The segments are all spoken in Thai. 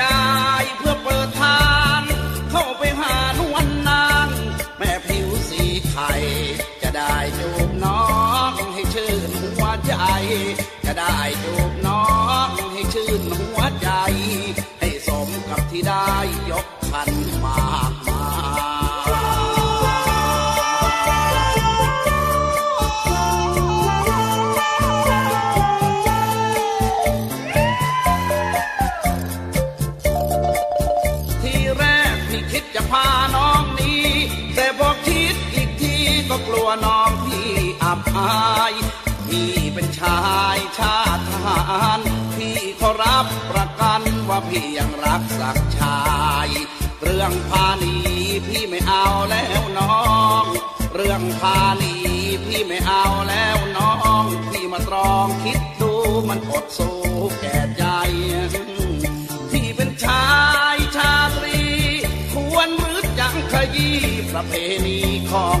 ยายเพื่อเปิดทาง เข้าไปหานวลนาง แม่ผิวสีไข่จะได้จูบน้องให้ชื่นหัวใจ จะได้จูบน้องให้ชื่นหัวใจ ให้สมกับที่ได้ พี่ยังรักสักชาย เรื่องพาหนีพี่ไม่เอาแล้วน้อง เรื่องพาหนีพี่ไม่เอาแล้วน้อง พี่มาตรองคิดดูมันอดสู้แก่ใจ ที่เป็นชายชาตรี ควรมืดยังขยี้ประเพณีของ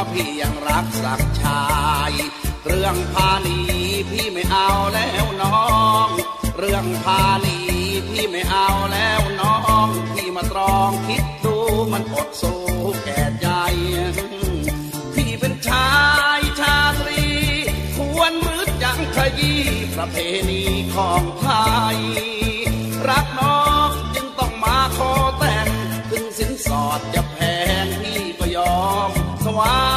ว่าพี่ยังรักสักชาย เรื่องพาหนีพี่ไม่เอาแล้วน้อง เรื่องพาหนีพี่ไม่เอาแล้วน้อง พี่มาตรองคิดดูมันอดสู้แก่ใจ พี่เป็นชายชาตรี ควรมืดยังขยี้ประเพณีของไทย รักน้องจึงต้องมาขอแต่ง ถึงสินสอดจะแพงพี่ก็ยอมถวา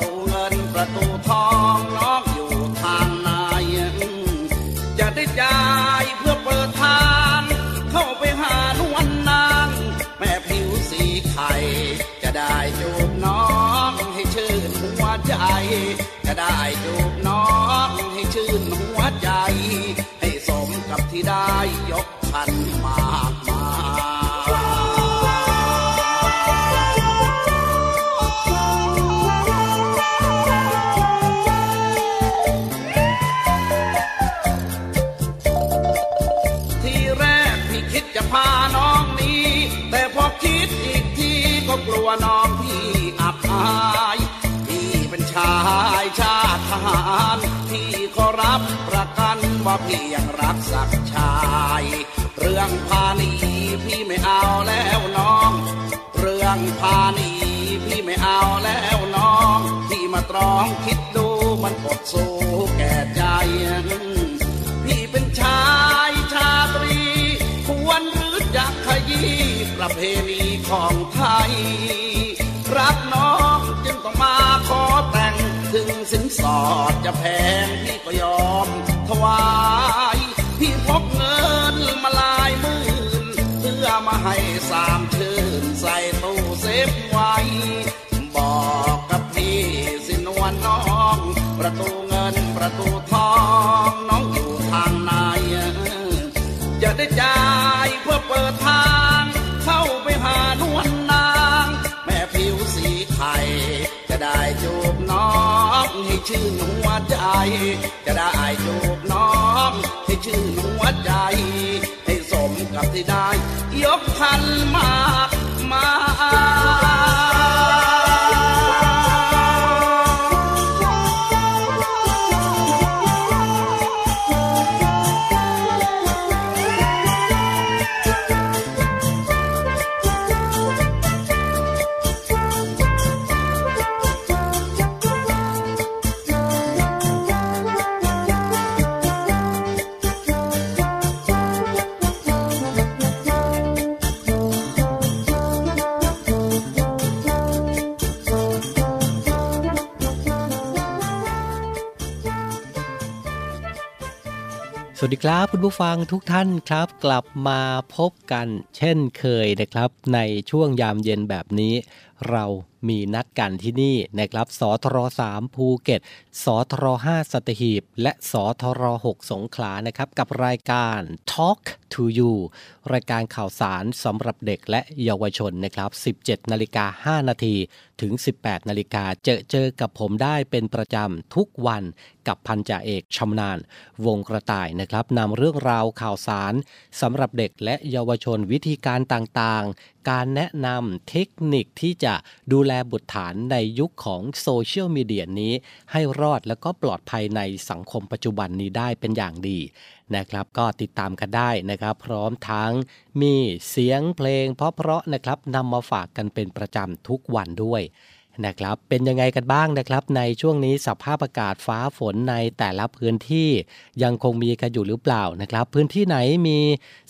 ป พี่ยังรักสักชาย เรื่องพาหนีพี่ไม่เอาแล้วน้อง เรื่องพาหนีพี่ไม่เอาแล้วน้อง พี่มาตรองคิดดูมันอดสู้แก่ใจ พี่เป็นชายชาตรี ควรหรือจะขยี้ประเพณีของไทย รักน้องจึงต้องมาขอแต่งถึงสินสอดจะแพงพี่ก็ยอม วายพี่พกเงินมาลายหมื่นเพื่อมาให้สามชื่นใส่ตู้เซฟไว้ บอกกับพี่สินวลน้อง ประตูเงินประตูทองน้องอยู่ทางไหนจะได้จ่ายเพื่อเปิดทาง เข้าไปหานวลนาง แม่ผิวสีไข่จะได้จูบน้องให้ชื่นหัวใจ จะได้จูบ องให้ชื่นหัวใจ ให้สมกับที่ได้ ยกพันมา วัสดีครับคุณผู้ฟังทุกท่านครับ กลับมาพบกันเช่นเคยนะครับ ในช่วงยามเย็นแบบนี้ เรามีนัดกันที่นี่นะครับสทร3ภูเก็ตสทร5สัตหีบ และสทร6สงขลานะครับกับรายการ Talk to You รายการข่าวสารสำหรับเด็กและเยาวชนนะครับ 17 นาฬิกา 5 นาที ถึง 18 นาฬิกาเจอเจอกับผมได้เป็นประจำทุกวันกับพันจ่าเอกชำนาญวงกระต่ายนะครับนำเรื่องราวข่าวสารสำหรับเด็กและเยาวชนวิธีการต่างๆ การแนะนำเทคนิคที่จะดูแลบุตรฐานในยุคของโซเชียลมีเดียนี้ ให้รอดแล้วก็ปลอดภัยในสังคมปัจจุบันนี้ได้เป็นอย่างดีนะครับ ก็ติดตามกันได้นะครับ พร้อมทั้งมีเสียงเพลงเพราะๆนะครับนำมาฝากกันเป็นประจำทุกวันด้วยนะครับเป็นยังไงกันบ้างนะครับ ในช่วงนี้สภาพอากาศฟ้าฝนในแต่ละพื้นที่ยังคงมีกันอยู่หรือเปล่านะครับ พื้นที่ไหนมี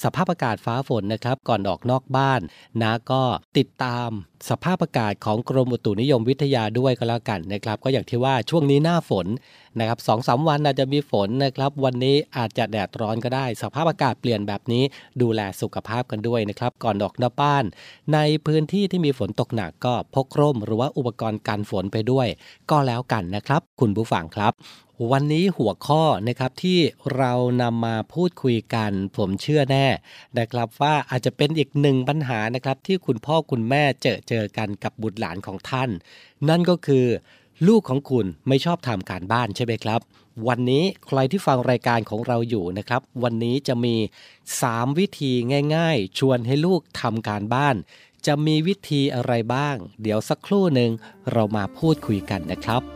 สภาพอากาศฟ้าฝนนะครับ ก่อนออกนอกบ้านนะก็ติดตามสภาพอากาศของกรมอุตุนิยมวิทยาด้วยก็แล้วกันนะครับ ก็อย่างที่ว่าช่วงนี้หน้าฝนนะครับสองสาวันอาจจะมีฝนนะครับ วันนี้อาจจะแดดร้อนก็ได้ สภาพอากาศเปลี่ยนแบบนี้ดูแลสุขภาพกันด้วยนะครับ ก่อนออกนอกบ้าน ในพื้นที่ที่มีฝนตกหนักก็พกร่ม หรือว่าอุปกรณ์กันฝนไปด้วย ก็แล้วกันนะครับ คุณผู้ฟังครับ วันนี้หัวข้อนะครับที่เรานำมาพูดคุยกัน ผมเชื่อแน่นะครับว่าอาจจะเป็นอีกหนึ่งปัญหานะครับที่คุณพ่อคุณแม่เจอเจอกันกับบุตรหลานของท่าน นั่นก็คือลูกของคุณไม่ชอบทำการบ้านใช่ไหมครับ วันนี้ใครที่ฟังรายการของเราอยู่นะครับ วันนี้จะมี 3 วิธีง่าย ๆ ชวนให้ลูกทำการบ้าน จะมีวิธีอะไรบ้าง เดี๋ยวสักครู่หนึ่งเรามาพูดคุยกันนะครับ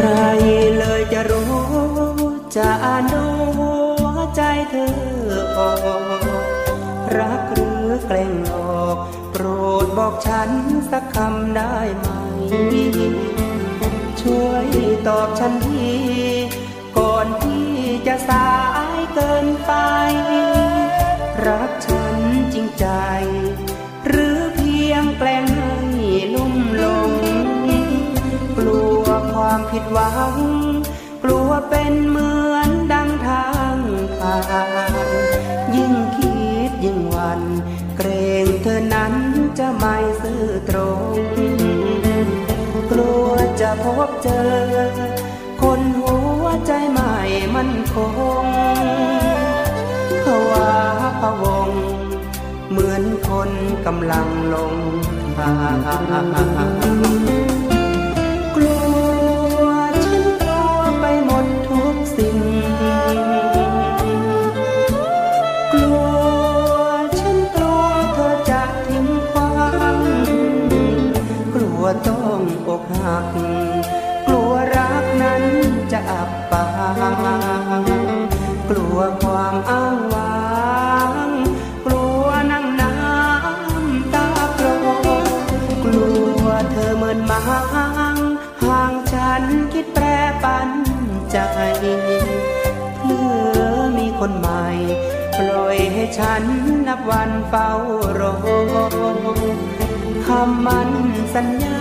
ใครเลยจะรู้จะดูหัวใจเธอออกรักหรือแกล้งหลอก โปรดบอกฉันสักคำได้ไหม ช่วยตอบฉันที ก่อนที่จะสายเกินไป ผิดหวัง กลัวเป็นเหมือนดังทางผ่านยิ่งคิดยิ่งหวัน เกรงเธอนั้นจะไม่ซื่อตรง กลัวจะพบเจอ คนหัวใจใหม่มันคงภาวะพะวง เหมือนคนกำลังลงทาง กหักกลัวรักนั้นจะอับปางกลัวความอ้างว้าง กลัวนั่งน้ำตาโปรกลัวเธอเหมือนมางห่างฉันคิดแปรปันใจเมื่อมีคนใหม่ปล่อยให้ฉันนับวันเฝ้ารอคำมันสัญญา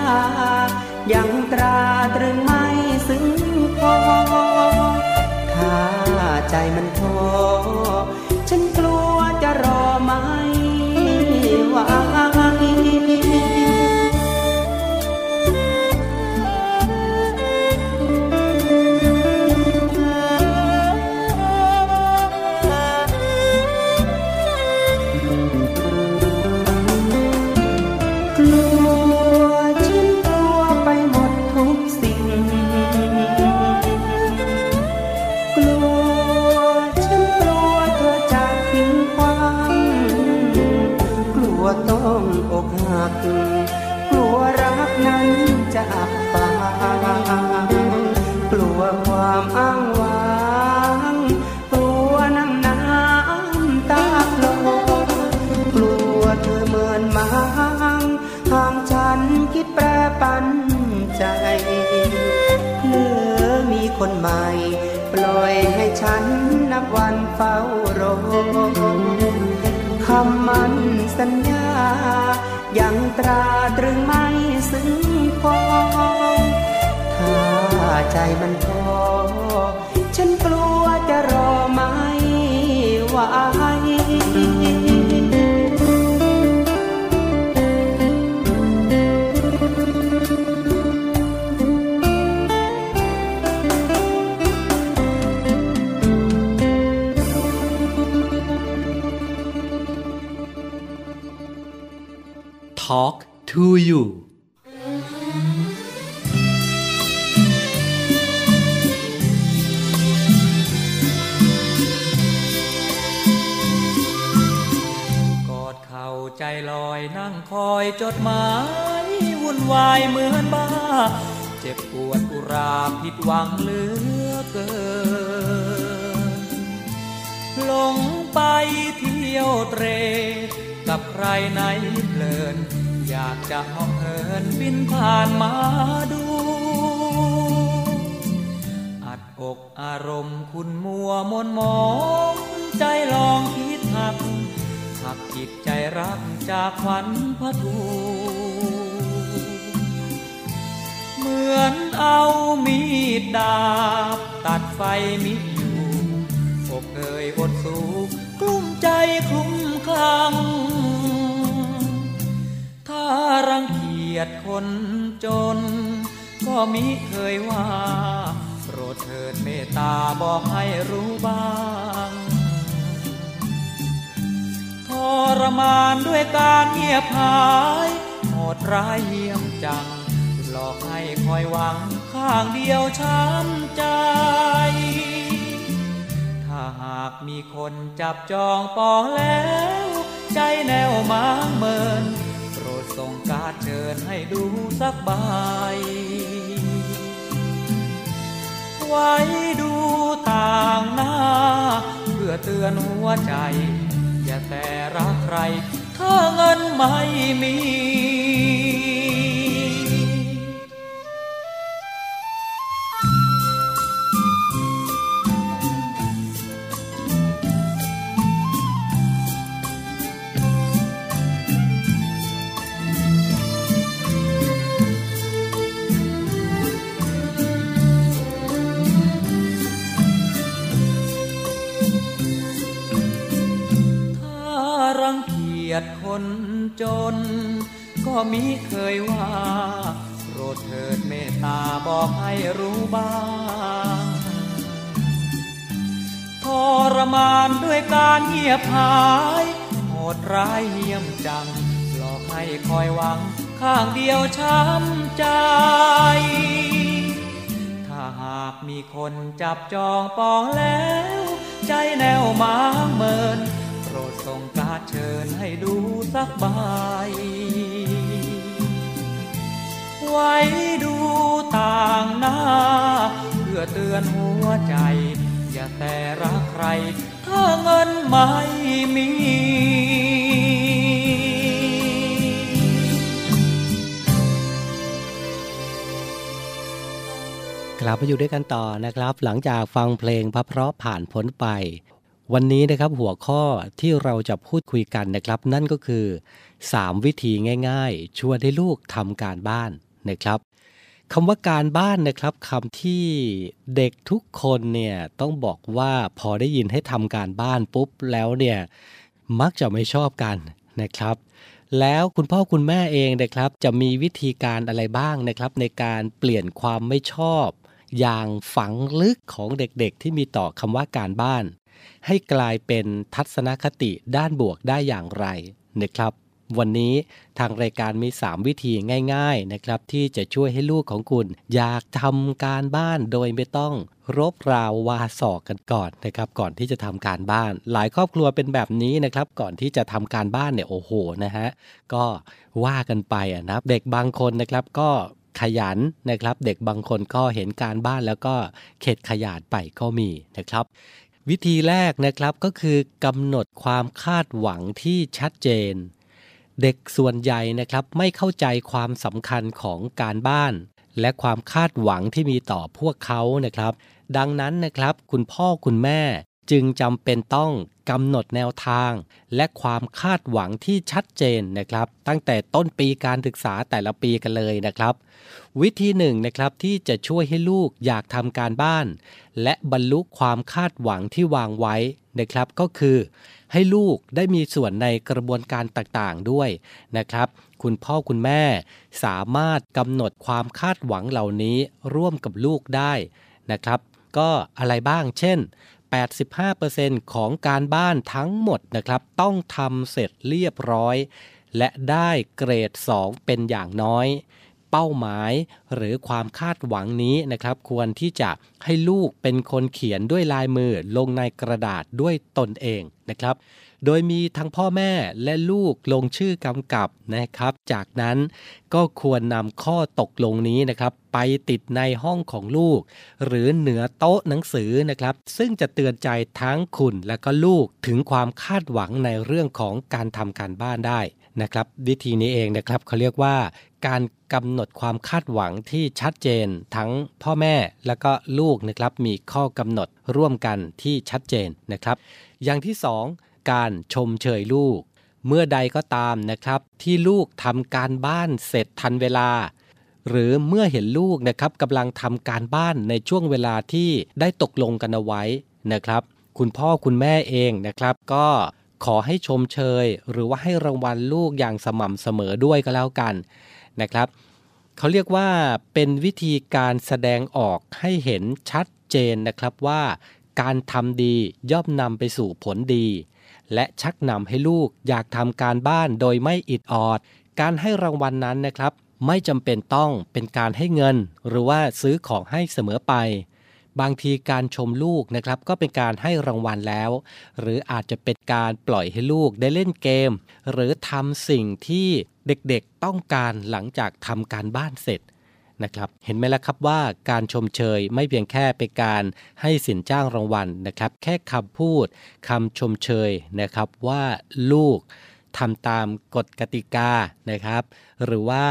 ยังตราตรึงไม่ซึ้งพอ ถ้าใจมันท้อฉันกลัวจะรอไม่ไหว เพลิน อยากจะเหาเหินบินผ่านมาดู อัดอกอารมณ์คุณมัวมนมองใจลองคิดหัก หักจิตใจรักจากขวัญพระทูเหมือนเอามีดดาบ ตัดไฟมิอยู่อกเอ่ยอดสูกลุ้มใจคลุ้มคลั่ง รังเกียจคนจน ก็มิเคยว่า โปรดเถิดเมตตาบอกให้รู้บ้างทรมานด้วยการเงียบหายโหดร้ายเยี่ยมจัง หลอกให้คอยหวังข้างเดียวช้ำใจ ถ้าหากมีคนจับจองปองแล้ว ใจแนวมางเมิน ส่งการเชิญให้ดูสักใบไว้ดูต่างหน้า เพื่อเตือนหัวใจ อย่าแต่รักใคร ถ้าเงินไม่มี ยจคนจน ก็มิเคยว่าโปรดเถิดเมตตาบอกให้รู้บ้างทรมานด้วยการเงียบหายโหดร้ายเหี้ยมจังหลอกให้คอยหวังข้างเดียวช้ำใจ ถ้าหากมีคนจับจองปองแล้ว ใจแนวหมางเมิน เชิญให้ดูสักใบไว้ดูต่างหน้า เพื่อเตือนหัวใจ อย่าแต่รักใคร ถ้าเงินไม่มีกลับมาอยู่ด้วยกันต่อนะครับ หลังจากฟังเพลงพระเพราะผ่านพ้นไป วันนี้นะครับหัวข้อที่เราจะพูดคุยกันนะครับ นั่นก็คือ 3 วิธีง่ายๆ ชวนให้ลูกทำการบ้านนะครับคำว่าการบ้านนะครับคำที่เด็กทุกคนเนี่ยต้องบอกว่าพอได้ยินให้ทำการบ้านปุ๊บแล้วเนี่ยมักจะไม่ชอบกันนะครับ แล้วคุณพ่อคุณแม่เองนะครับจะมีวิธีการอะไรบ้างนะครับ ในการเปลี่ยนความไม่ชอบ อย่างฝังลึกของเด็กๆ ที่มีต่อคำว่าการบ้าน ให้กลายเป็นทัศนคติด้านบวกได้อย่างไรนะครับ วันนี้ทางรายการมี 3 วิธีง่าย ๆนะครับ ที่จะช่วยให้ลูกของคุณ อยากทำการบ้านโดยไม่ต้องรบราววาสอกกันก่อนนะครับก่อนที่จะทำการบ้าน หลายครอบครัวเป็นแบบนี้นะครับ ก่อนที่จะทำการบ้านเนี่ยโอ้โหนะฮะก็ว่ากันไปอะนะเด็กบางคนนะครับก็ขยันนะครับ เด็กบางคนก็เห็นการบ้านแล้วก็เข็ดขยาดไปก็มีนะครับ วิธีแรกนะครับก็คือกำหนดความคาดหวังที่ชัดเจน เด็กส่วนใหญ่นะครับไม่เข้าใจความสำคัญของการบ้าน และความคาดหวังที่มีต่อพวกเขานะครับ ดังนั้นนะครับคุณพ่อคุณแม่ จึงจำเป็นต้องกำหนดแนวทาง และความคาดหวังที่ชัดเจนนะครับ ตั้งแต่ต้นปีการศึกษาแต่ละปีกันเลยนะครับ วิธีหนึ่งนะครับที่จะช่วยให้ลูกอยากทำการบ้าน และบรรลุความคาดหวังที่วางไว้นะครับก็คือ ให้ลูกได้มีส่วนในกระบวนการต่างๆด้วยนะครับ คุณพ่อคุณแม่สามารถกำหนดความคาดหวังเหล่านี้ร่วมกับลูกได้นะครับ ก็อะไรบ้างเช่น 85%ของการบ้านทั้งหมดนะครับ ต้องทำเสร็จเรียบร้อย และได้เกรด 2 เป็นอย่างน้อย เป้าหมายหรือความคาดหวังนี้นะครับ ควรที่จะให้ลูกเป็นคนเขียนด้วยลายมือลงในกระดาษด้วยตนเองนะครับ โดยมีทั้งพ่อแม่และลูกลงชื่อกำกับนะครับ จากนั้นก็ควรนำข้อตกลงนี้นะครับ ไปติดในห้องของลูก หรือเหนือโต๊ะหนังสือนะครับ ซึ่งจะเตือนใจทั้งคุณและก็ลูกถึงความคาดหวังในเรื่องของการทำการบ้านได้นะครับ วิธีนี้เองนะครับเขาเรียกว่าการกำหนดความคาดหวังที่ชัดเจน ทั้งพ่อแม่และก็ลูกนะครับมีข้อกำหนดร่วมกันที่ชัดเจนนะครับ อย่างที่2 การชมเชยลูก เมื่อใดก็ตามนะครับ ที่ลูกทำการบ้านเสร็จทันเวลา หรือเมื่อเห็นลูกนะครับกำลังทำการบ้านในช่วงเวลาที่ได้ตกลงกันเอาไว้นะครับ คุณพ่อคุณแม่เองนะครับ ก็ขอให้ชมเชย หรือว่าให้รางวัลลูกอย่างสม่ำเสมอด้วยก็แล้วกันนะครับเขาเรียกว่าเป็นวิธีการแสดงออกให้เห็นชัดเจนนะครับว่า การทำดีย่อมนำไปสู่ผลดี และชักนำให้ลูกอยากทำการบ้านโดยไม่อิดออด การให้รางวัลนนั้นนะครับ ไม่จำเป็นต้องเป็นการให้เงิน หรือว่าซื้อของให้เสมอไป บางทีการชมลูกนะครับก็เป็นการให้รางวัลแล้ว หรืออาจจะเป็นการปล่อยให้ลูกได้เล่นเกม หรือทำสิ่งที่เด็กๆต้องการหลังจากทำการบ้านเสร็จ นะครับเห็นไหมล่ะครับว่าการชมเชยไม่เพียงแค่เป็นการให้สินจ้างรางวัลนะครับ แค่คำพูดคำชมเชยนะครับว่าลูกทำตามกฎกติกานะครับ หรือว่า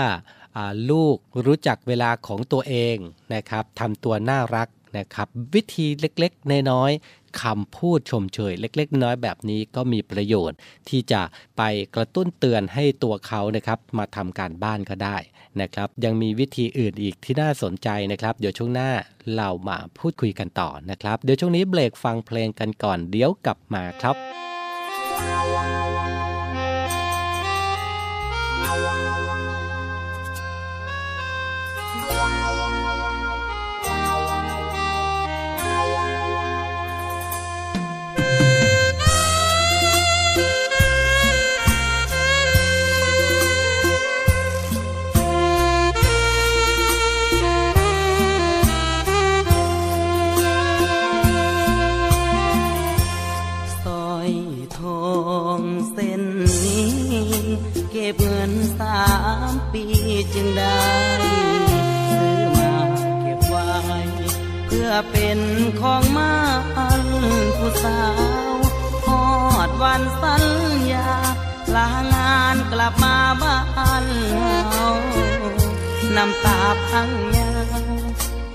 ลูกรู้จักเวลาของตัวเองนะครับทำตัวน่ารักนะครับ วิธีเล็กๆน้อยๆคำพูดชมเชยเล็ก ๆ น้อยแบบนี้ก็มีประโยชน์ ที่จะไปกระตุ้นเตือนให้ตัวเขานะครับมาทำการบ้านก็ได้นะครับยังมีวิธีอื่นอีกที่น่าสนใจนะครับ เดี๋ยวช่วงหน้าเรามาพูดคุยกันต่อนะครับ เดี๋ยวช่วงนี้เบรกฟังเพลงกันก่อนเดี๋ยวกลับมาครับ เพื่อเป็นของมันผู้สาวหอดวันสัญญาลางานกลับมาบ้านเฮาน้ำตาพังยาว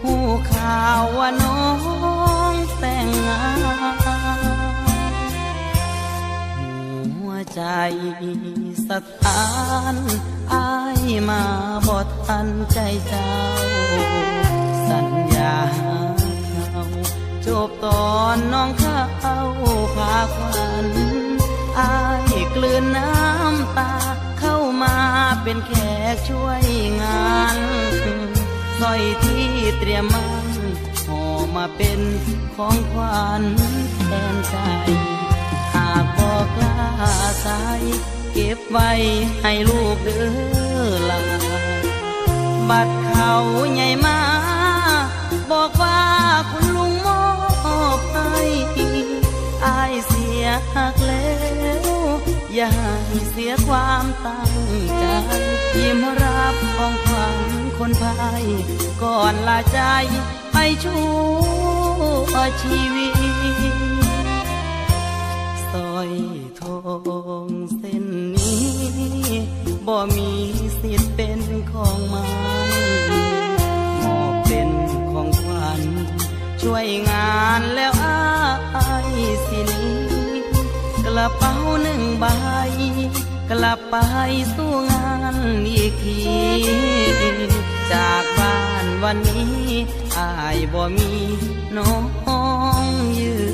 หูข่าวว่าน้องแต่งงานหัวใจสถานอายมาบอดทันใจเจ้า สัญญา บตอนน้องเข้าพาควันอายกลืนน้ำตาเข้ามาเป็นแขกช่วยงานสร้อยที่เตรียมมันห่อมาเป็นของขวัญแทนใจ หากบอกลาสายเก็บไว้ให้ลูกเด้อลาบัดเขาใหญ่มา บอกว่าคุณ หักแล้วอย่าให้เสียความตั้งใจ ยิ้มรับของขวัญคนพายก่อนลาใจไปชั่วชีวิตสอยทองเส้นนี้บ่มีสิทธิ์เป็นของมันมอบเป็นของขวัญช่วยงานแล้วอายสินี้ก ระเป๋าหนึ่งใบ กลับไปสู้งานอีกที จากบ้านวันนี้อายบ่มีน้องยืน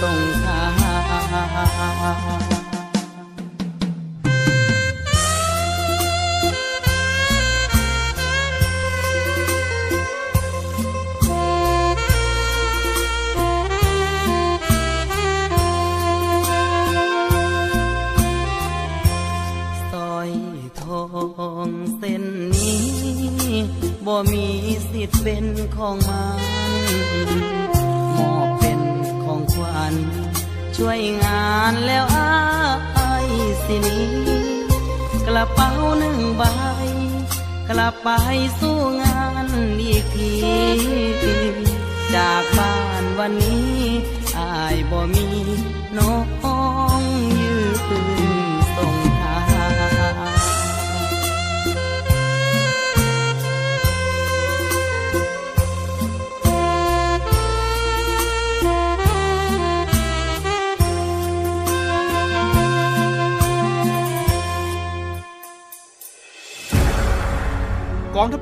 ส่งทาง บ่มีสิทธิ์เป็นของมันมอบเป็นของขวัญช่วยงานแล้วอายสินี้กระเป๋าหนึ่งใบกลับไปสู้งานอีกที จากบ้านวันนี้อายบ่มี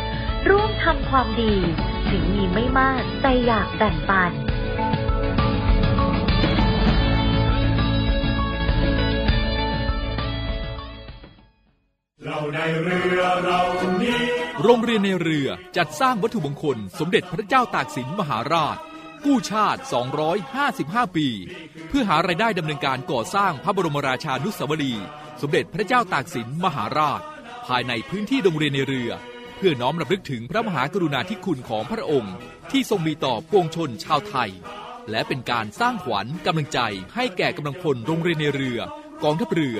ร่วมทำความดี ถึงมีไม่มากแต่อยากแบ่งปัน เราในเรือเรานี้โรงเรียนในเรือจัดสร้างวัตถุมงคล สมเด็จพระเจ้าตากสินมหาราช กู้ชาติ 255 ปี เพื่อหารายได้ดำเนินการก่อสร้างพระบรมราชานุสาวรี สมเด็จพระเจ้าตากสินมหาราช ภายในพื้นที่โรงเรียนในเรือ พื่อน้อมรำลึกถึงพระมหากรุณาธิคุณของพระองค์ ที่ทรงมีต่อปวงชนชาวไทย และเป็นการสร้างขวัญกำลังใจให้แก่กำลังพลโรงเรียนในเรือกองทัพเรือ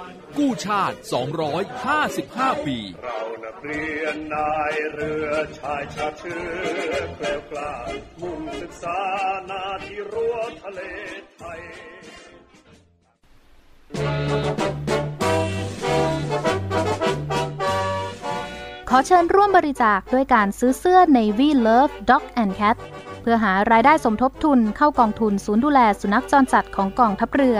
กู้ชาติ 255 ปี เรานักเรียนนายเรือชายชาติเชื้อแกล้วกล้ามุ่งศึกษานาที่รั้วทะเลไทย ขอเชิญร่วมบริจาคด้วยการซื้อเสื้อ Navy Love Dog and Cat เพื่อหารายได้สมทบทุนเข้ากองทุนศูนย์ดูแลสุนัขจรจัดของกองทัพเรือ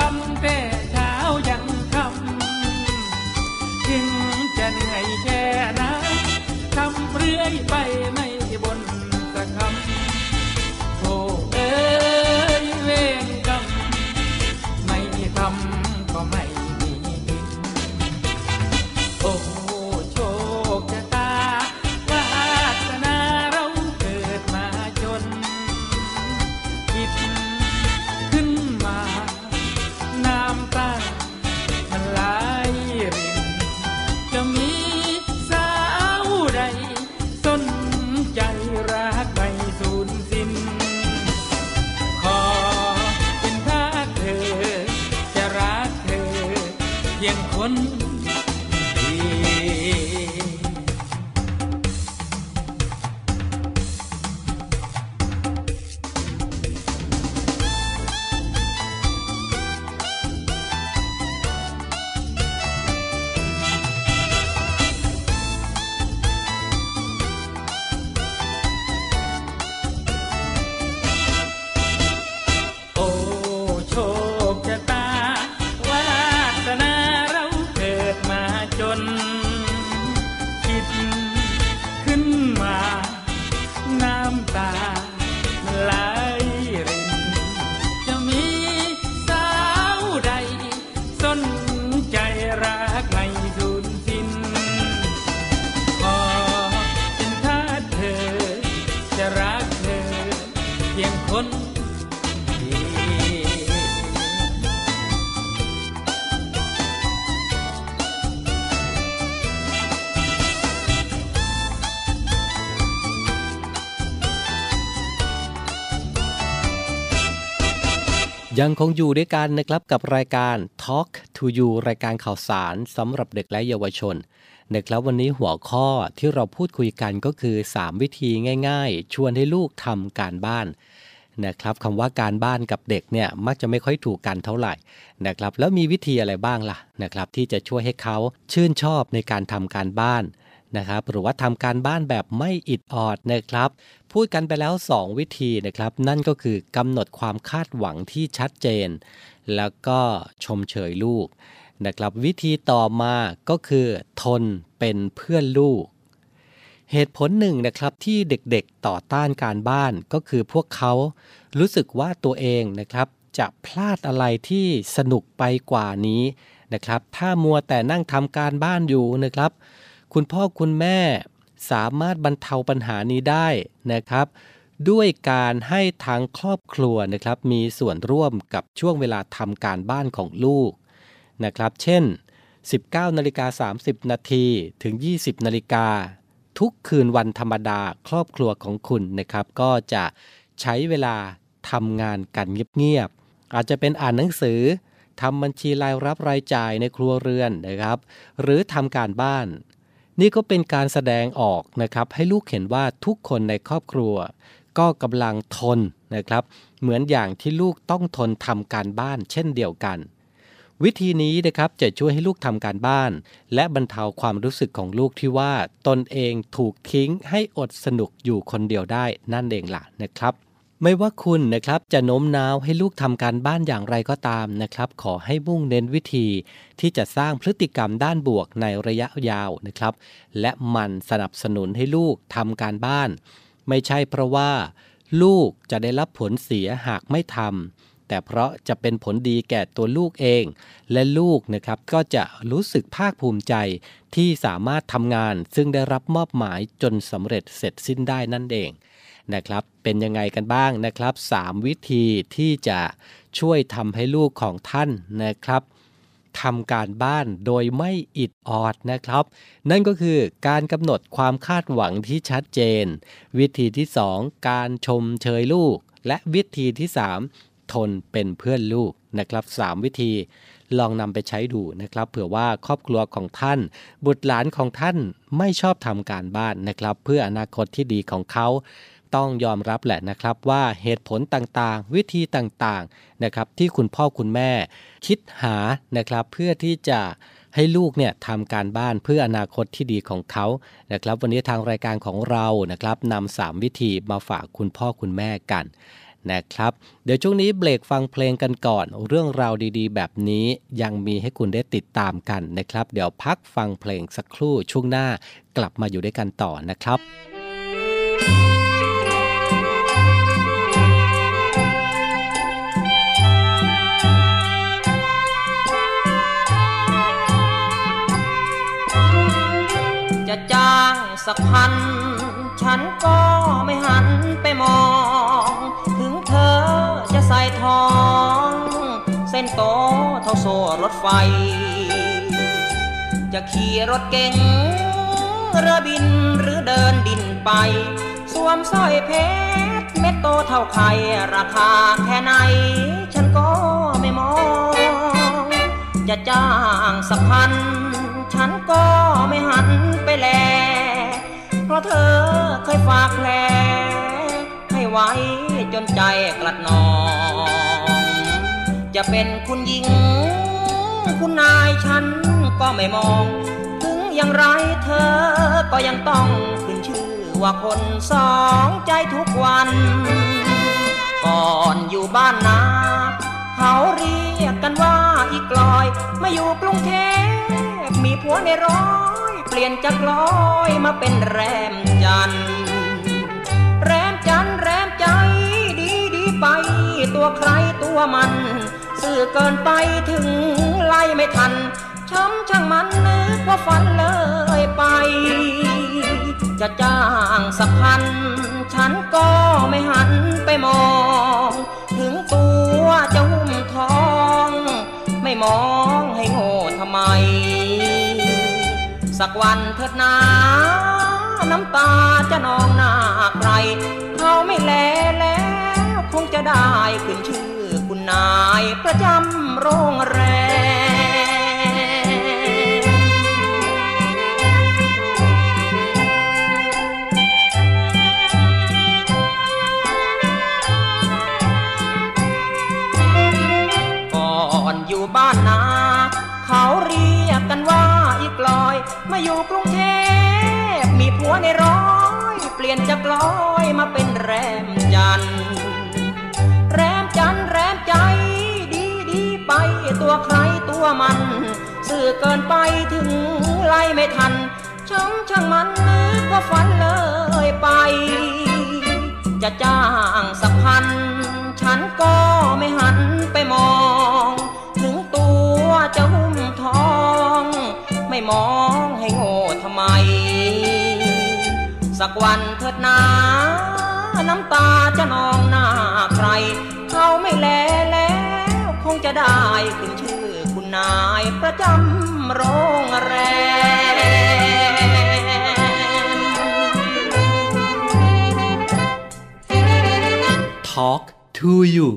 ำ ยังคงอยู่ด้วยกันนะครับกับรายการ Talk to You รายการข่าวสารสำหรับเด็กและเยาวชนนะครับวันนี้หัวข้อที่เราพูดคุยกันก็คือ 3 วิธีง่าย ๆ ชวนให้ลูกทำการบ้านนะครับคำว่าการบ้านกับเด็กเนี่ยมักจะไม่ค่อยถูกกันเท่าไหร่นะครับแล้วมีวิธีอะไรบ้างล่ะนะครับที่จะช่วยให้เขาชื่นชอบในการทำการบ้านนะครับหรือว่าทำการบ้านแบบไม่อิดออดนะครับ พูดกันไปแล้ว 2 วิธีนะครับ นั่นก็คือกำหนดความคาดหวังที่ชัดเจน แล้วก็ชมเชยลูกนะครับวิธีต่อมาก็คือทนเป็นเพื่อนลูก เหตุผลหนึ่งนะครับที่เด็กๆต่อต้านการบ้านก็คือพวกเขารู้สึกว่าตัวเองนะครับ จะพลาดอะไรที่สนุกไปกว่านี้นะครับ ถ้ามัวแต่นั่งทำการบ้านอยู่นะครับ คุณพ่อคุณแม่ สามารถบรรเทาปัญหานี้ได้นะครับ ด้วยการให้ทางครอบครัวนะครับ มีส่วนร่วมกับช่วงเวลาทำการบ้านของลูกนะครับ เช่น 19นาฬิกา30 นาทีถึง 20นาฬิกาทุกคืนวันธรรมดาครอบครัวของคุณนะครับ ก็จะใช้เวลาทำงานกันเงียบๆอาจจะเป็นอ่านหนังสือทำบัญชีรายรับรายจ่ายในครัวเรือนนะครับ หรือทำการบ้าน นี่ก็เป็นการแสดงออกนะครับให้ลูกเห็นว่าทุกคนในครอบครัว ก็กำลังทนนะครับ เหมือนอย่างที่ลูกต้องทนทำการบ้านเช่นเดียวกัน วิธีนี้นะครับจะช่วยให้ลูกทำการบ้าน และบรรเทาความรู้สึกของลูกที่ว่า ตนเองถูกทิ้งให้อดสนุกอยู่คนเดียวได้นั่นเองล่ะนะครับ ไม่ว่าคุณนะครับจะโน้มน้าวให้ลูกทำการบ้านอย่างไรก็ตามนะครับ ขอให้มุ่งเน้นวิธี ที่จะสร้างพฤติกรรมด้านบวกในระยะยาวนะครับ และมันสนับสนุนให้ลูกทำการบ้าน ไม่ใช่เพราะว่า ลูกจะได้รับผลเสียหากไม่ทำแต่เพราะจะเป็นผลดีแก่ตัวลูกเอง และลูกนะครับก็จะรู้สึกภาคภูมิใจที่สามารถทำงานซึ่งได้รับมอบหมายจนสำเร็จเสร็จสิ้นได้นั่นเอง นะครับ เป็นยังไงกันบ้างนะครับ 3 วิธีที่จะช่วยทำให้ลูกของท่านนะครับทำการบ้านโดยไม่อิดออดนะครับ นั่นก็คือการกำหนดความคาดหวังที่ชัดเจน วิธีที่ 2 การชมเชยลูก และวิธีที่ 3 ทนเป็นเพื่อนลูกนะครับ 3 วิธีลองนำไปใช้ดูนะครับ เผื่อว่าครอบครัวของท่าน บุตรหลานของท่านไม่ชอบทำการบ้านนะครับ เพื่ออนาคตที่ดีของเขา ต้องยอมรับแหละนะครับว่าเหตุผลต่างๆ วิธีต่างๆนะครับที่คุณพ่อคุณแม่คิดหานะครับเพื่อที่จะให้ลูกเนี่ยทำการบ้านเพื่ออนาคตที่ดีของเขานะครับ วันนี้ทางรายการของเรานะครับนำสามวิธีมาฝากคุณพ่อคุณแม่กันนะครับเดี๋ยวช่วงนี้เบรกฟังเพลงกันก่อน เรื่องราวดีๆ แบบนี้ยังมีให้คุณได้ติดตามกันนะครับ เดี๋ยวพักฟังเพลงสักครู่ช่วงหน้ากลับมาอยู่ด้วยกันต่อนะครับ สักพัน ฉันก็ไม่หันไปมอง ถึงเธอจะใส่ทอง เส้นโตเท่าโซ่รถไฟ จะขี่รถเก๋งเรือบินหรือเดินดินไป สวมสร้อยเพชรเม็ดโตเท่าไข่ราคาแค่ไหน ฉันก็ไม่มอง จะจ้างสักพัน ฉันก็ไม่หันไปแล ราะเธอเคยฝากแผลให้ไว้จนใจกลัดนอง จะเป็นคุณหญิง คุณนายฉันก็ไม่มอง ถึงอย่างไรเธอก็ยังต้องขึ้นชื่อว่าคนสองใจทุกวัน ก่อนอยู่บ้านนาเขาเรียกกันว่าอีกลอย มาอยู่กรุงเทพมีผัวในร้อย เปลี่ยนจากลอยมาเป็นแรมจันแรมจันแรมใจดีดีไป ตัวใครตัวมันสื่อเกินไปถึงไล่ไม่ทันช้ำช่างมันนึกว่าฝันเลยไป จะจ้างสักพัน ฉันก็ไม่หันไปมอง ถึงตัวจะหุ้มทอง ไม่มองให้โง่ทำไม สักวันเถิดนาน้ำตาจะนองหน้าใคร เขาไม่แลแล้วคงจะได้ขึ้นชื่อคุณนายประจำโรงแรมก่อนอยู่บ้าน อยู่กรุงเทพมีผัวในร้อย เปลี่ยนจากลอยมาเป็นแรมจันแรมจันแรมใจดีดีไปตัวใครตัวมันสื่อเกินไปถึงไล่ไม่ทันช่างช่างมันนึกว่าฝันเลยไป จะจ้างสักพันฉันก็ สักวันเถิดนาน้ำตาจะนองหน้าใคร เขาไม่แลแล้ว คงจะได้ขึ้นชื่อคุณนายประจำโรงแรม Talk to you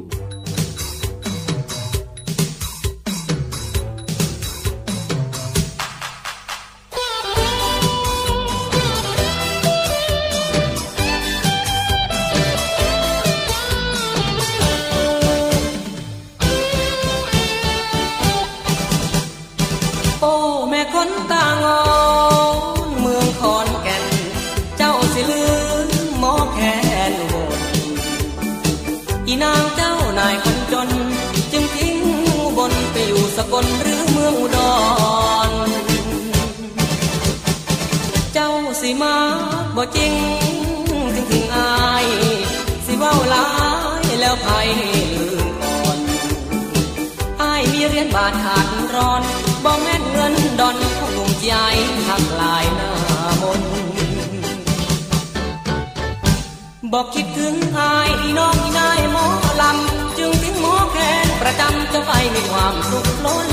บอกคิดถึงอายอีน้องอีนายหมอลำ จึงถึงหมอแคนประจำจะไปมีความสุขล้น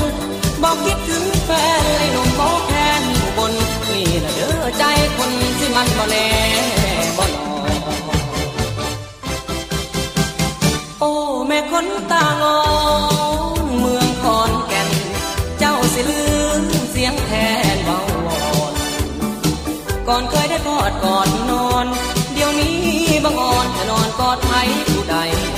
บอกคิดถึงแฟนไอ้หนุ่มหมอแคนอยู่บนนี่นะเด้อใจคนที่มันบ่แน่บ่หลอโอ้แม่คนตางอนเมืองขอนแก่น เจ้าสิลืมเสียงแทนเบาวอนก่อนเคยได้กอดกอดนอนนอ่ ปลอนกอดภัยผู้ใด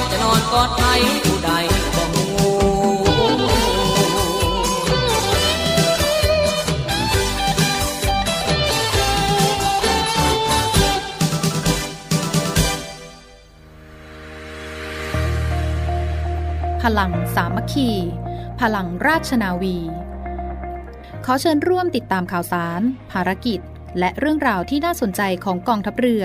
อนจะนอนกอดใครผู้ใดบ่ฮู้พลังสามัคคี พลังราชนาวี ขอเชิญร่วมติดตามข่าวสาร ภารกิจ และเรื่องราวที่น่าสนใจของกองทัพเรือ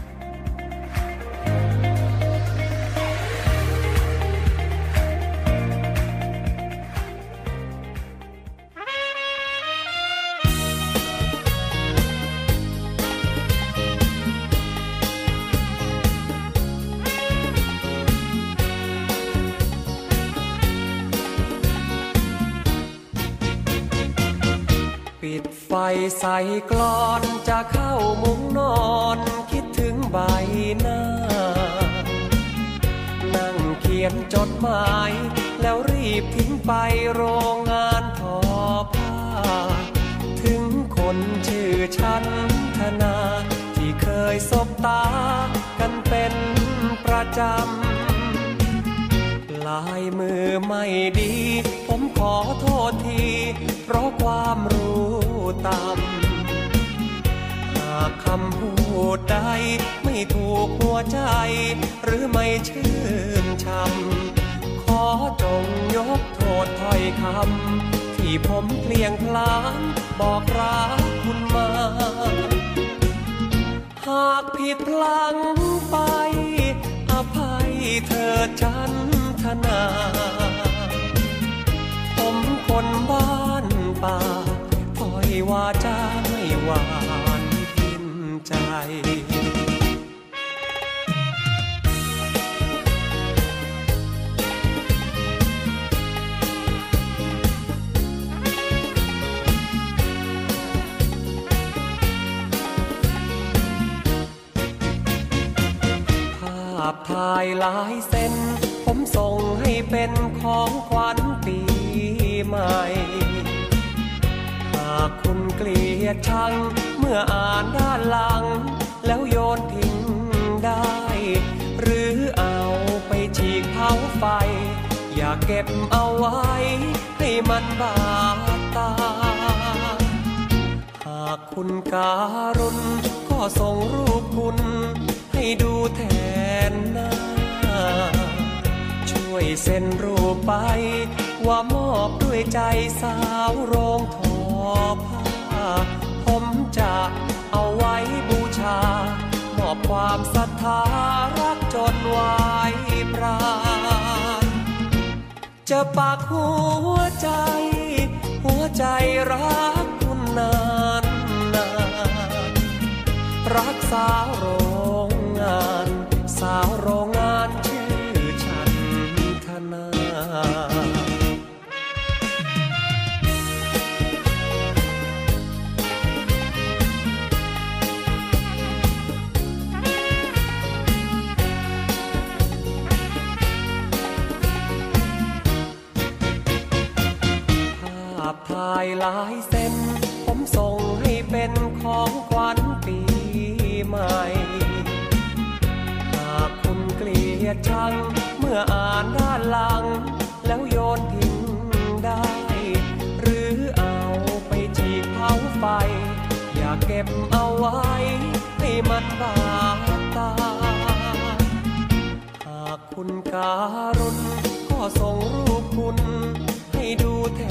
ไฟใส่กลอนจะเข้ามุ้งนอนคิดถึงใบหน้า นั่งเขียนจดหมาย แล้วรีบทิ้งไปโรงงานทอผ้า ถึงคนชื่อฉันธนา ที่เคยสบตากันเป็นประจำลายมือไม่ดี ขอโทษที เพราะความรู้ต่ำหากคำพูดใดไม่ถูกหัวใจ หรือไม่ชื่นชำขอจงยกโทษถ้อยคำที่ผมเพลียงพลานบอกรักคุณมา หากผิดพลังไปอภัยเธอฉันธนา คนบ้านป่าถอยวาจาไม่หวานพินใจภาพถ่ายหลายเส้น ผมส่งให้เป็นของขวัญ ใหม่ หากคุณเกลียดชัง เมื่ออ่านด้านหลัง แล้วโยนทิ้งได้ หรือเอาไปฉีกเผาไฟ อย่าเก็บเอาไว้ ให้มันบาดตา หากคุณการุณก็ส่งรูปคุณ ให้ดูแทนหน้า ช่วยเซ็นรูปไป ว่ามอบด้วยใจสาวโรงทอผ้า ผมจะเอาไว้บูชา มอบความศรัทธารักจนไว้ปราณจะปากหัวใจ หัวใจรักคุณนานนานรักสาวโรงงาน สาวโรงงานายหลายเส้น ผมส่งให้เป็นของขวัญปีใหม่ หากคุณเกลียดชัง เมื่ออ่านด้านหลัง แล้วโยนทิ้งได้ หรือเอาไปฉีกเผาไฟ อย่าเก็บเอาไว้ ให้มันบาดตา หากคุณการุณก็ส่งรูปคุณ ดูแท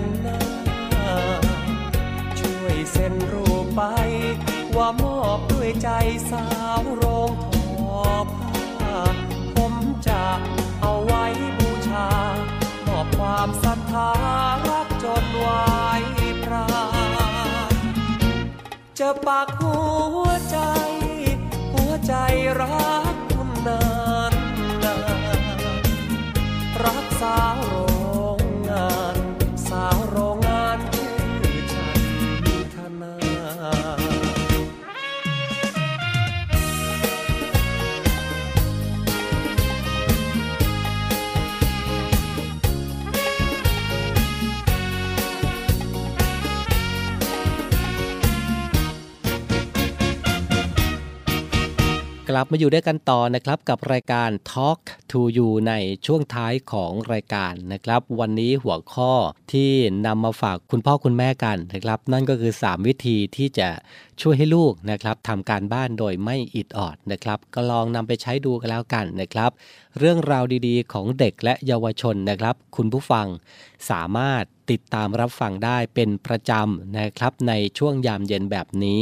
นหน้า ช่วยเซ็นรูปไป ว่ามอบด้วยใจสาวโรงทอผ้าผมจะเอาไว้บูชา มอบความศรัทธารักจนไว้ปราณจะปากหัวใจ หัวใจรักคุณนานนานรักสาวโรง กลับมาอยู่ด้วยกันต่อนะครับกับรายการ Talk to You ในช่วงท้ายของรายการนะครับ วันนี้หัวข้อที่นำมาฝากคุณพ่อคุณแม่กันนะครับ นั่นก็คือ 3 วิธีที่จะช่วยให้ลูกนะครับทำการบ้านโดยไม่อิดออดนะครับ ก็ลองนำไปใช้ดูกันแล้วกันนะครับ เรื่องราวดีๆ ของเด็กและเยาวชนนะครับ คุณผู้ฟัง สามารถติดตามรับฟังได้เป็นประจำนะครับในช่วงยามเย็นแบบนี้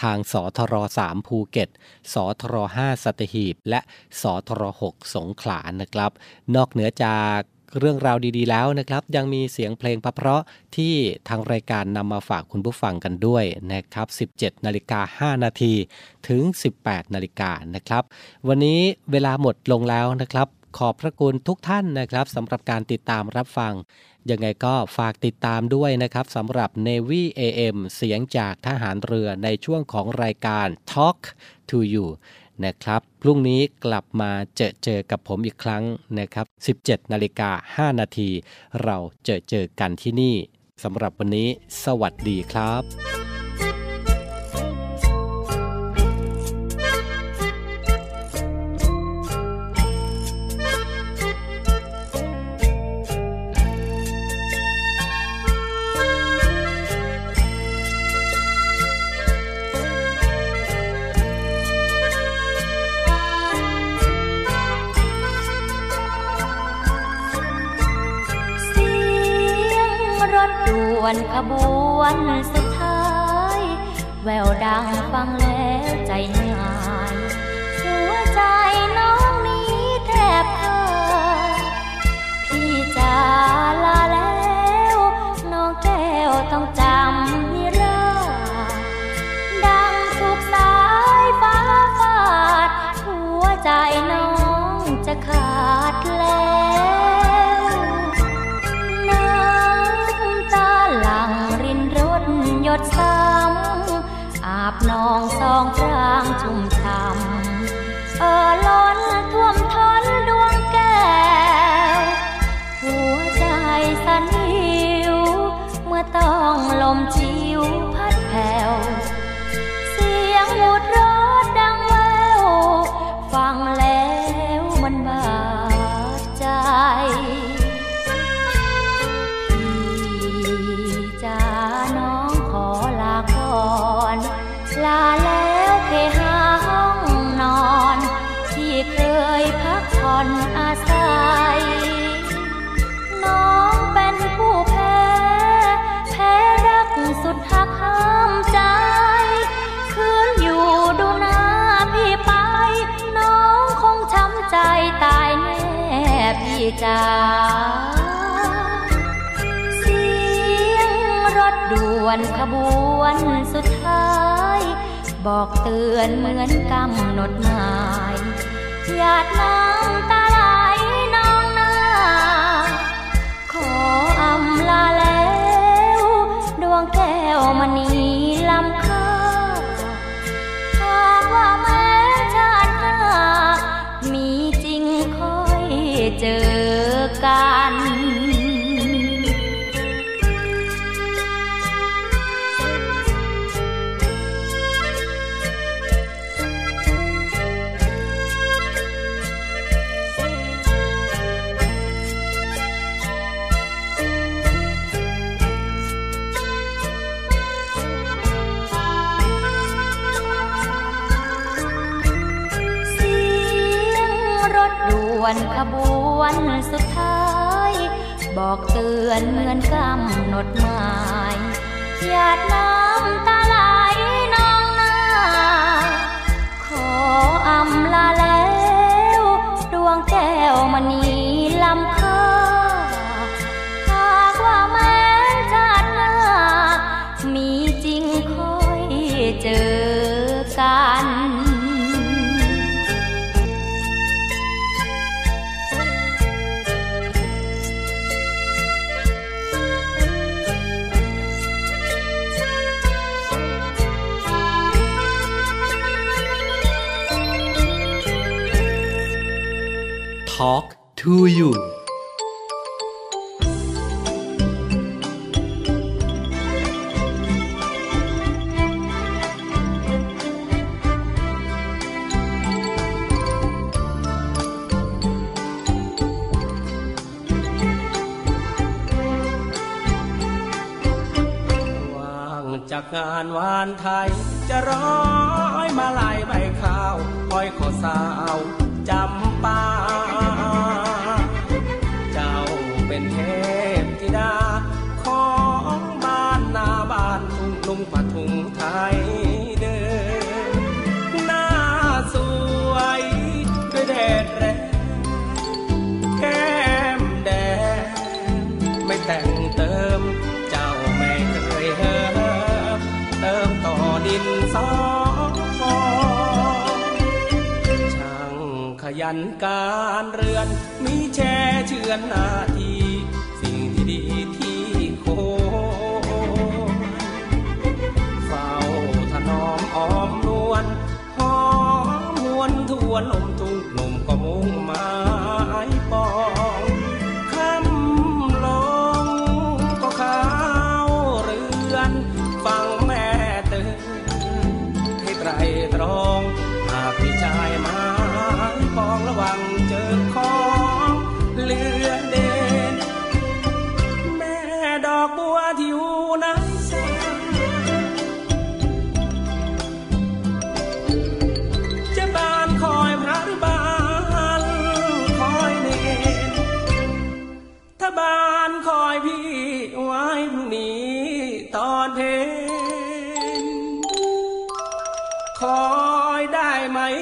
ทางสทร3ภูเก็ต สทร5สัตหีบ และสทร6สงขลานะครับ นอกเหนือจากเรื่องราวดีๆแล้วนะครับ ยังมีเสียงเพลงเพราะที่ทางรายการนำมาฝากคุณผู้ฟังกันด้วยนะครับ 17 นาฬิกา 5 นาทีถึง 18 นาฬิกานะครับ วันนี้เวลาหมดลงแล้วนะครับ ขอบพระคุณทุกท่านนะครับสำหรับการติดตามรับฟัง ยังไงก็ฝากติดตามด้วยนะครับสำหรับ Navy AM เสียงจากทหารเรือในช่วงของรายการ Talk to You นะครับพรุ่งนี้กลับมาเจอเจอกับผมอีกครั้งนะครับ 17 นาฬิกา 5 นาที เราเจอเจอกันที่นี่สำหรับวันนี้ สวัสดีครับ วนขบวนสุดท้าย แววดังฟังแล้ จ้าเสียงรถด่วนขบวนสุดท้าย บอกเตือนเหมือนกำหนดหมายหยาดน้ำตาไหลนองหน้า ขออำลาแล้ว ดวงแก้วมณีลำค่าหากว่าแม้ วนสุดท้าย บอกเตือนเหมือนกำหนดหมายหยาดน้ำตาไหลนองหน้า ขออำลาแล้ว ดวงแก้วมณี to you วางจากงานวานไทย จะร้อยมาลายใบข้าวคอยขอสาว ต่อดินสอช่างขยันการเรือน มีแช่เชือนหนาทีสิ่งที่ดีที่โคเฝ้าถนอมอ้อมนวลหอมหวนทวนลมทุ่งหนุ่มก็มุ่งหมายปอง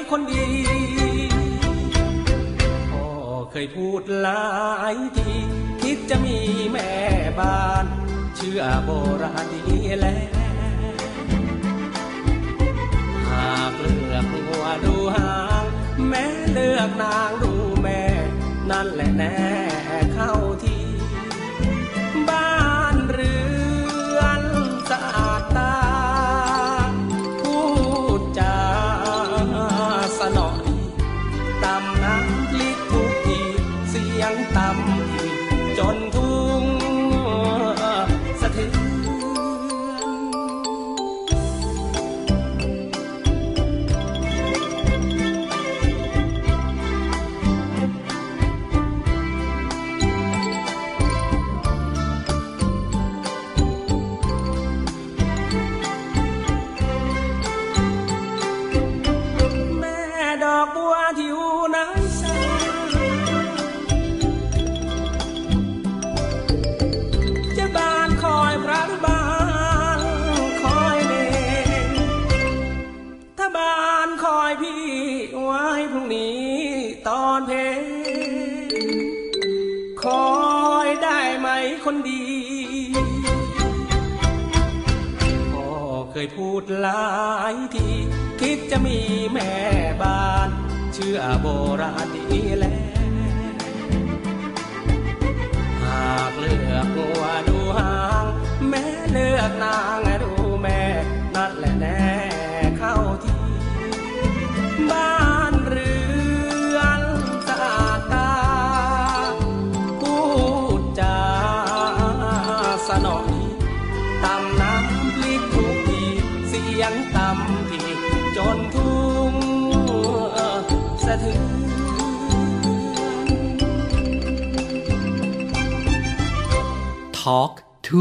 คนดีพ่อเคยพูดหลายที คิดจะมีแม่บ้าน เชื่อโบราณดีแล้วหากเลือกหัวดูหาง แม่เลือกนางดูแม่ นั่นแหละแน่เข้าที่ โบราณดีแล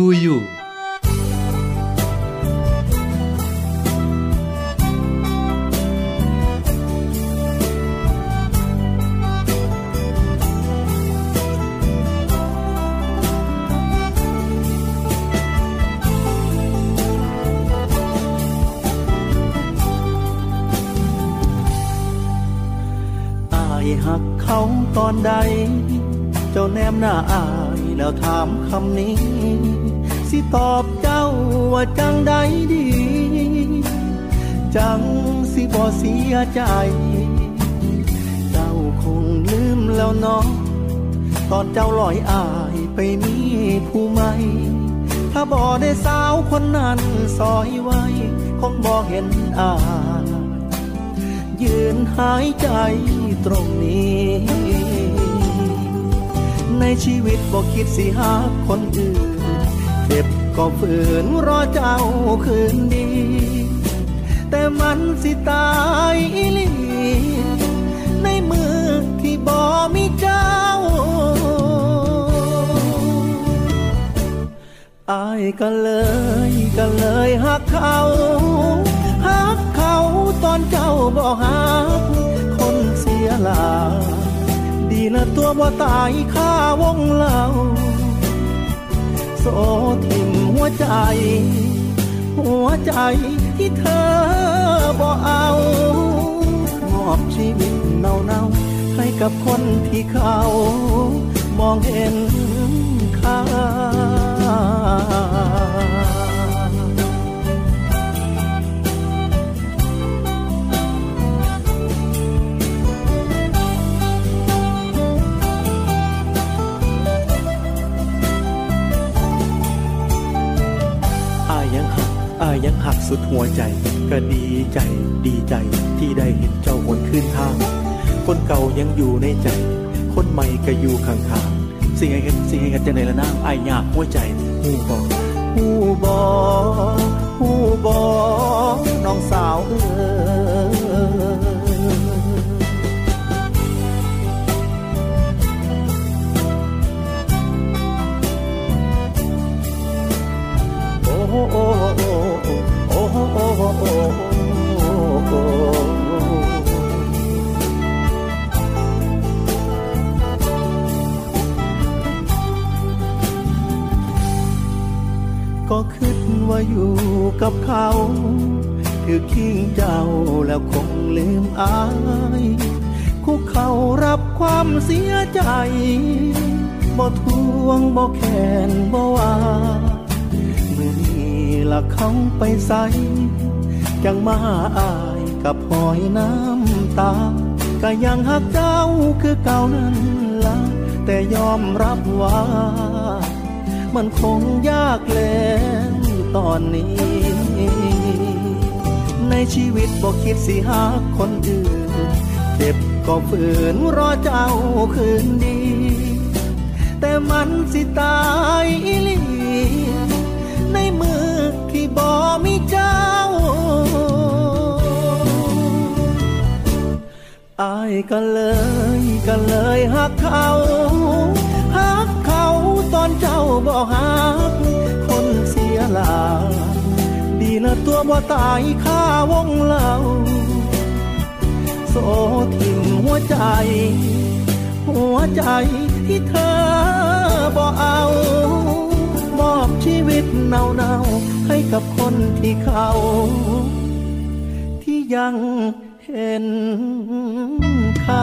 to you อายหักเขาตอนใด เจ้าแนมหน้าอาย แล้วถามคำนี้ สิตอบเจ้าว่าจังใดดี จังสิบ่เสียใจ เจ้าคงลืมแล้วเนาะตอนเจ้าลอยอายไปมีผู้ใหม่ถ้าบ่ได้สาวคนนั้นซอยไว้ คงบ่เห็นอายยืนหายใจตรงนี้ ในชีวิตบอกคิดสิหาคนอื่นเจ็บก็ฝืนรอเจ้าคืนดี แต่มันสิตายอีหลีในมือที่บ่มีเจ้าอายก็เลยก็เลยหักเขาหักเขาตอนเจ้าบ่หักคนเสียหลาดี นะตัวบ่าตายข้าวงเล่าโสทิมหัวใจ หัวใจที่เธอบ่เอามอบชีวิตเน่าๆให้กับคนที่เขา มองเห็นค่า ยยังหักสุดหัวใจ ก็ดีใจดีใจที่ได้เห็นเจ้าหวนขึ้นทาง คนเก่ายังอยู่ในใจ คนใหม่ก็อยู่ข้างๆสิ่งไอ้เห็นสิ่งไอ้เห็นจะในละนางไอายากหัวใจหูบอหูบอหูบอน้องสาวเออโอ้โอ้ ก็คิดว่าอยู่กับเขาแถือคิงเจ้าแล้วคงลืมอาย คุกเขารับความเสียใจบ่ทวงบ่แค้นบ่ว่า ละเขาไปใสจังมาอายกับหอยน้ำตา ก็ยังหักเจ้าคือเก่านั้นละแต่ยอมรับว่า มันคงยากแล้วตอนนี้ ในชีวิตบอกคิดสิหาคนอื่น เจ็บก็ฝืนรอเจ้าคืนดี แต่มันสิตายอีหลีในมือที่ บอมีเจ้าอายก็เลยก็เลยหักเขาหักเขาตอนเจ้าบอกหักคนเสียหลาดีนะตัวบ่ตายข้าวงเล่าโซทิ่มหัวใจ หัวใจที่เธอบ่เอา มอบชีวิตเนาเนา กับคนที่เขา ที่ยังเห็นค่า